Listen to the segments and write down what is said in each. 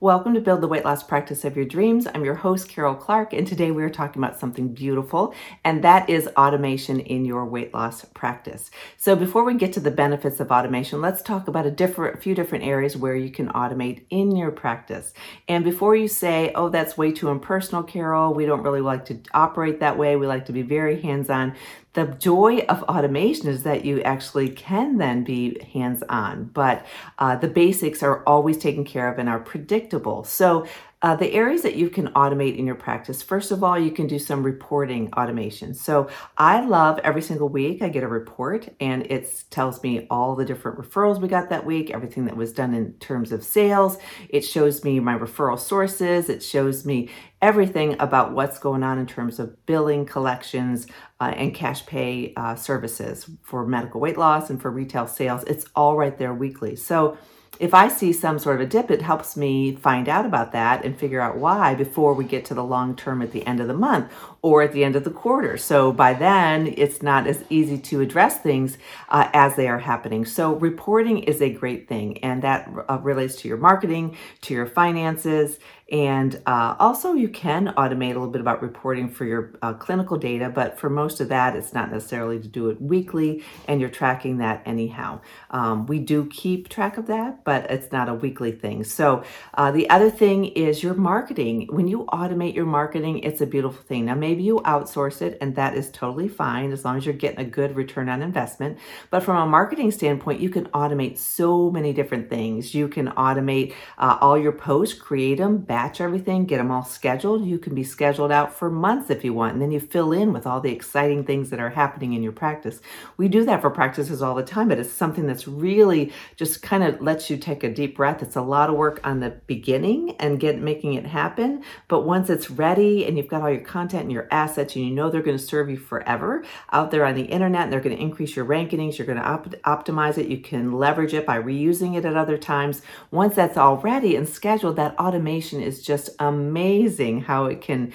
Welcome to Build the Weight Loss Practice of Your Dreams. I'm your host, Karol Clark, and today we're talking about something beautiful, and that is automation in your weight loss practice. So, before we get to the benefits of automation, let's talk about a different, few different areas where you can automate in your practice. And before you say, "Oh, that's way too impersonal, Karol," we don't really like to operate that way. We like to be very hands-on the joy of automation is that you actually can then be hands on, but uh, the basics are always taken care of and are predictable. So uh, the areas that you can automate in your practice, first of all, you can do some reporting automation. So I love every single week I get a report and it tells me all the different referrals we got that week, everything that was done in terms of sales. It shows me my referral sources. It shows me everything about what's going on in terms of billing, collections, uh, and cash pay uh, services for medical weight loss and for retail sales. It's all right there weekly. So if I see some sort of a dip, it helps me find out about that and figure out why before we get to the long term at the end of the month or at the end of the quarter. So by then, it's not as easy to address things uh, as they are happening. So reporting is a great thing, and that uh, relates to your marketing, to your finances, and uh, also, you can automate a little bit about reporting for your uh, clinical data, but for most of that, it's not necessarily to do it weekly, and you're tracking that anyhow. Um, we do keep track of that, but it's not a weekly thing. So, uh, the other thing is your marketing. When you automate your marketing, it's a beautiful thing. Now, maybe you outsource it, and that is totally fine as long as you're getting a good return on investment. But from a marketing standpoint, you can automate so many different things. You can automate uh, all your posts, create them, batch everything, get them all scheduled. You can be scheduled out for months if you want, and then you fill in with all the exciting things that are happening in your practice. We do that for practices all the time, but it's something that's really just kind of lets you take a deep breath. It's a lot of work on the beginning and get making it happen, but once it's ready and you've got all your content and your assets and you know they're going to serve you forever out there on the internet, and they're going to increase your rankings, you're going to op- optimize it, you can leverage it by reusing it at other times. Once that's all ready and scheduled, that automation is just amazing how it can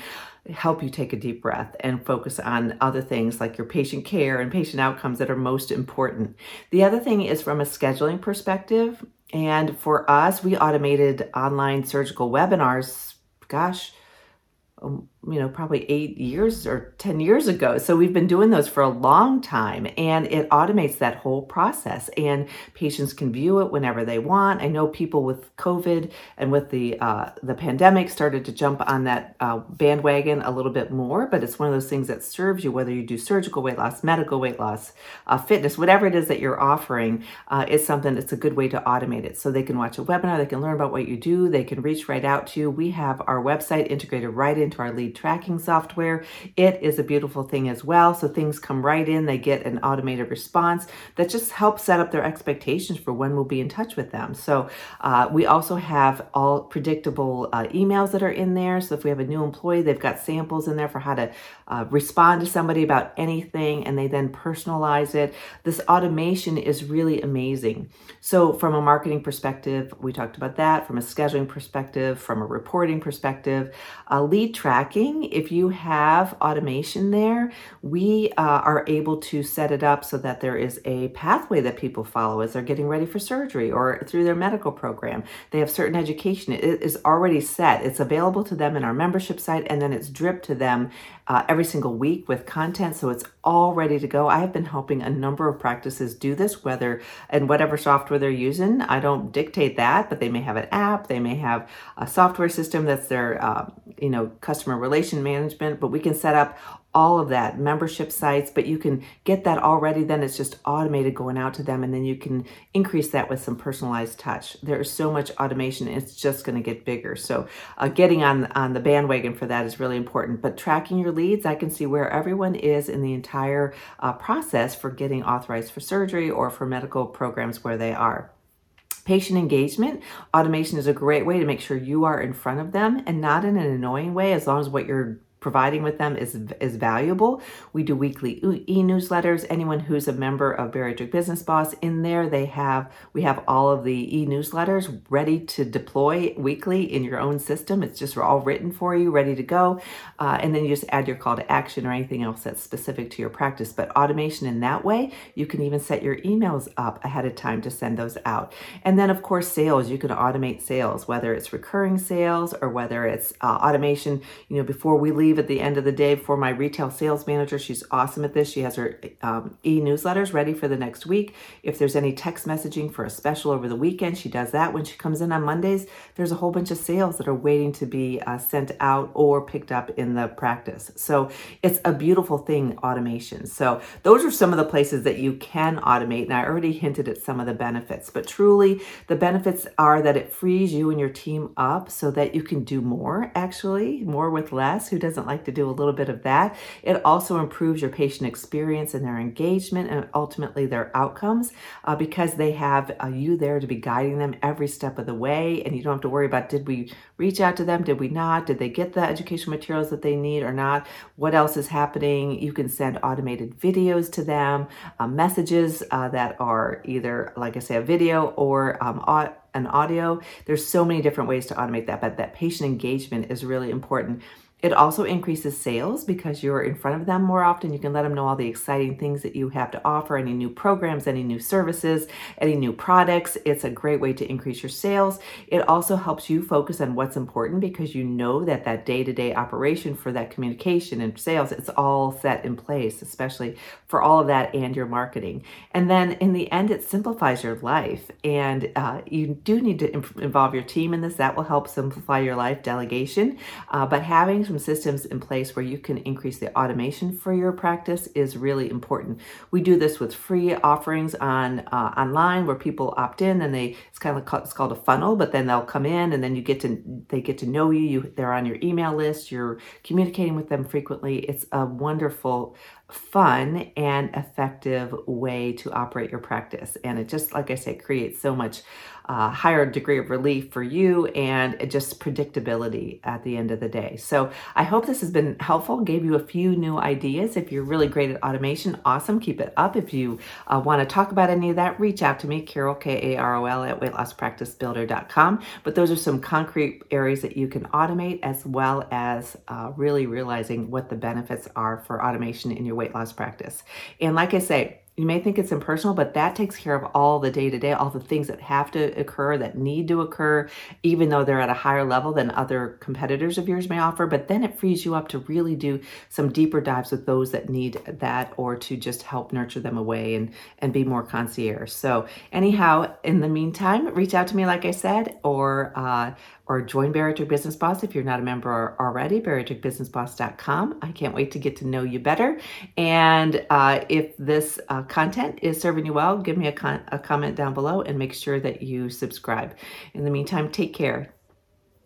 help you take a deep breath and focus on other things like your patient care and patient outcomes that are most important. The other thing is from a scheduling perspective. And for us, we automated online surgical webinars, gosh, you know, probably eight years or 10 years ago. So we've been doing those for a long time and it automates that whole process and patients can view it whenever they want. I know people with COVID and with the, uh, the pandemic started to jump on that uh, bandwagon a little bit more, but it's one of those things that serves you, whether you do surgical weight loss, medical weight loss, uh, fitness, whatever it is that you're offering, uh, is something that's a good way to automate it. So they can watch a webinar, they can learn about what you do, they can reach right out to you. We have our website integrated right into our lead tracking software. It is a beautiful thing as well. So things come right in, they get an automated response that just helps set up their expectations for when we'll be in touch with them. So uh, we also have all predictable uh, emails that are in there. So if we have a new employee, they've got samples in there for how to uh, respond to somebody about anything and they then personalize it. This automation is really amazing. So, from a marketing perspective, we talked about that. From a scheduling perspective, from a reporting perspective, uh, lead tracking, if you have automation there, we uh, are able to set it up so that there is a pathway that people follow as they're getting ready for surgery or through their medical program. They have certain education, it is already set, it's available to them in our membership site, and then it's dripped to them uh, every single week with content. So it's all ready to go. I have been helping a number of practices do this, whether and whatever software they're using. I don't dictate that, but they may have an app, they may have a software system that's their, uh, you know, customer relation management, but we can set up all of that membership sites but you can get that already then it's just automated going out to them and then you can increase that with some personalized touch. There's so much automation it's just going to get bigger. So uh, getting on on the bandwagon for that is really important but tracking your leads i can see where everyone is in the entire uh, process for getting authorized for surgery or for medical programs where they are Patient engagement, automation is a great way to make sure you are in front of them and not in an annoying way as long as what you're providing with them is is valuable. We do weekly e-newsletters. Anyone who's a member of Bariatric Business Boss in there, they have we have all of the e-newsletters ready to deploy weekly in your own system. It's just all written for you, ready to go, uh, and then you just add your call to action or anything else that's specific to your practice. But automation in that way, you can even set your emails up ahead of time to send those out. And then of course sales, you can automate sales, whether it's recurring sales or whether it's uh, automation. You know, before we leave at the end of the day for my retail sales manager. She's awesome at this. She has her um, e newsletters ready for the next week. If there's any text messaging for a special over the weekend, she does that. When she comes in on Mondays, there's a whole bunch of sales that are waiting to be uh, sent out or picked up in the practice. So it's a beautiful thing, automation. So those are some of the places that you can automate. And I already hinted at some of the benefits, but truly the benefits are that it frees you and your team up so that you can do more, actually, more with less. Who doesn't like to do a little bit of that? It also improves your patient experience and their engagement and ultimately their outcomes uh, because they have uh, you there to be guiding them every step of the way. And you don't have to worry about did we reach out to them? Did we not? Did they get the educational materials that they need or not? What else is happening? You can send automated videos to them, uh, messages uh, that are either, like I say, a video or um, an audio. There's so many different ways to automate that, but that patient engagement is really important. It also increases sales because you're in front of them more often. You can let them know all the exciting things that you have to offer, any new programs, any new services, any new products. It's a great way to increase your sales. It also helps you focus on what's important because you know that that day-to-day operation for that communication and sales, it's all set in place, especially for all of that and your marketing. And then in the end, it simplifies your life. And uh, you do need to involve your team in this. That will help simplify your life, delegation. Uh, but having some systems in place where you can increase the automation for your practice is really important. We do this with free offerings on uh, online where people opt in and they it's kind of it's called a funnel, but then they'll come in and then you get to they get to know you. You they're on your email list. You're communicating with them frequently. It's a wonderful fun and effective way to operate your practice. And it just, like I say, creates so much uh, higher degree of relief for you and just predictability at the end of the day. So I hope this has been helpful, gave you a few new ideas. If you're really great at automation, awesome, keep it up. If you uh, want to talk about any of that, reach out to me, Karol, K A R O L, at weightlosspracticebuilder.com. But those are some concrete areas that you can automate as well as uh, really realizing what the benefits are for automation in your weight loss practice. And like I say, you may think it's impersonal, but that takes care of all the day to day, all the things that have to occur, that need to occur, even though they're at a higher level than other competitors of yours may offer. But then it frees you up to really do some deeper dives with those that need that or to just help nurture them away and, and be more concierge. So, anyhow, in the meantime, reach out to me, like I said, or uh, or join Bariatric Business Boss if you're not a member already, bariatricbusinessboss.com. I can't wait to get to know you better. And uh, if this uh, content is serving you well, give me a, con- a comment down below and make sure that you subscribe. In the meantime, take care.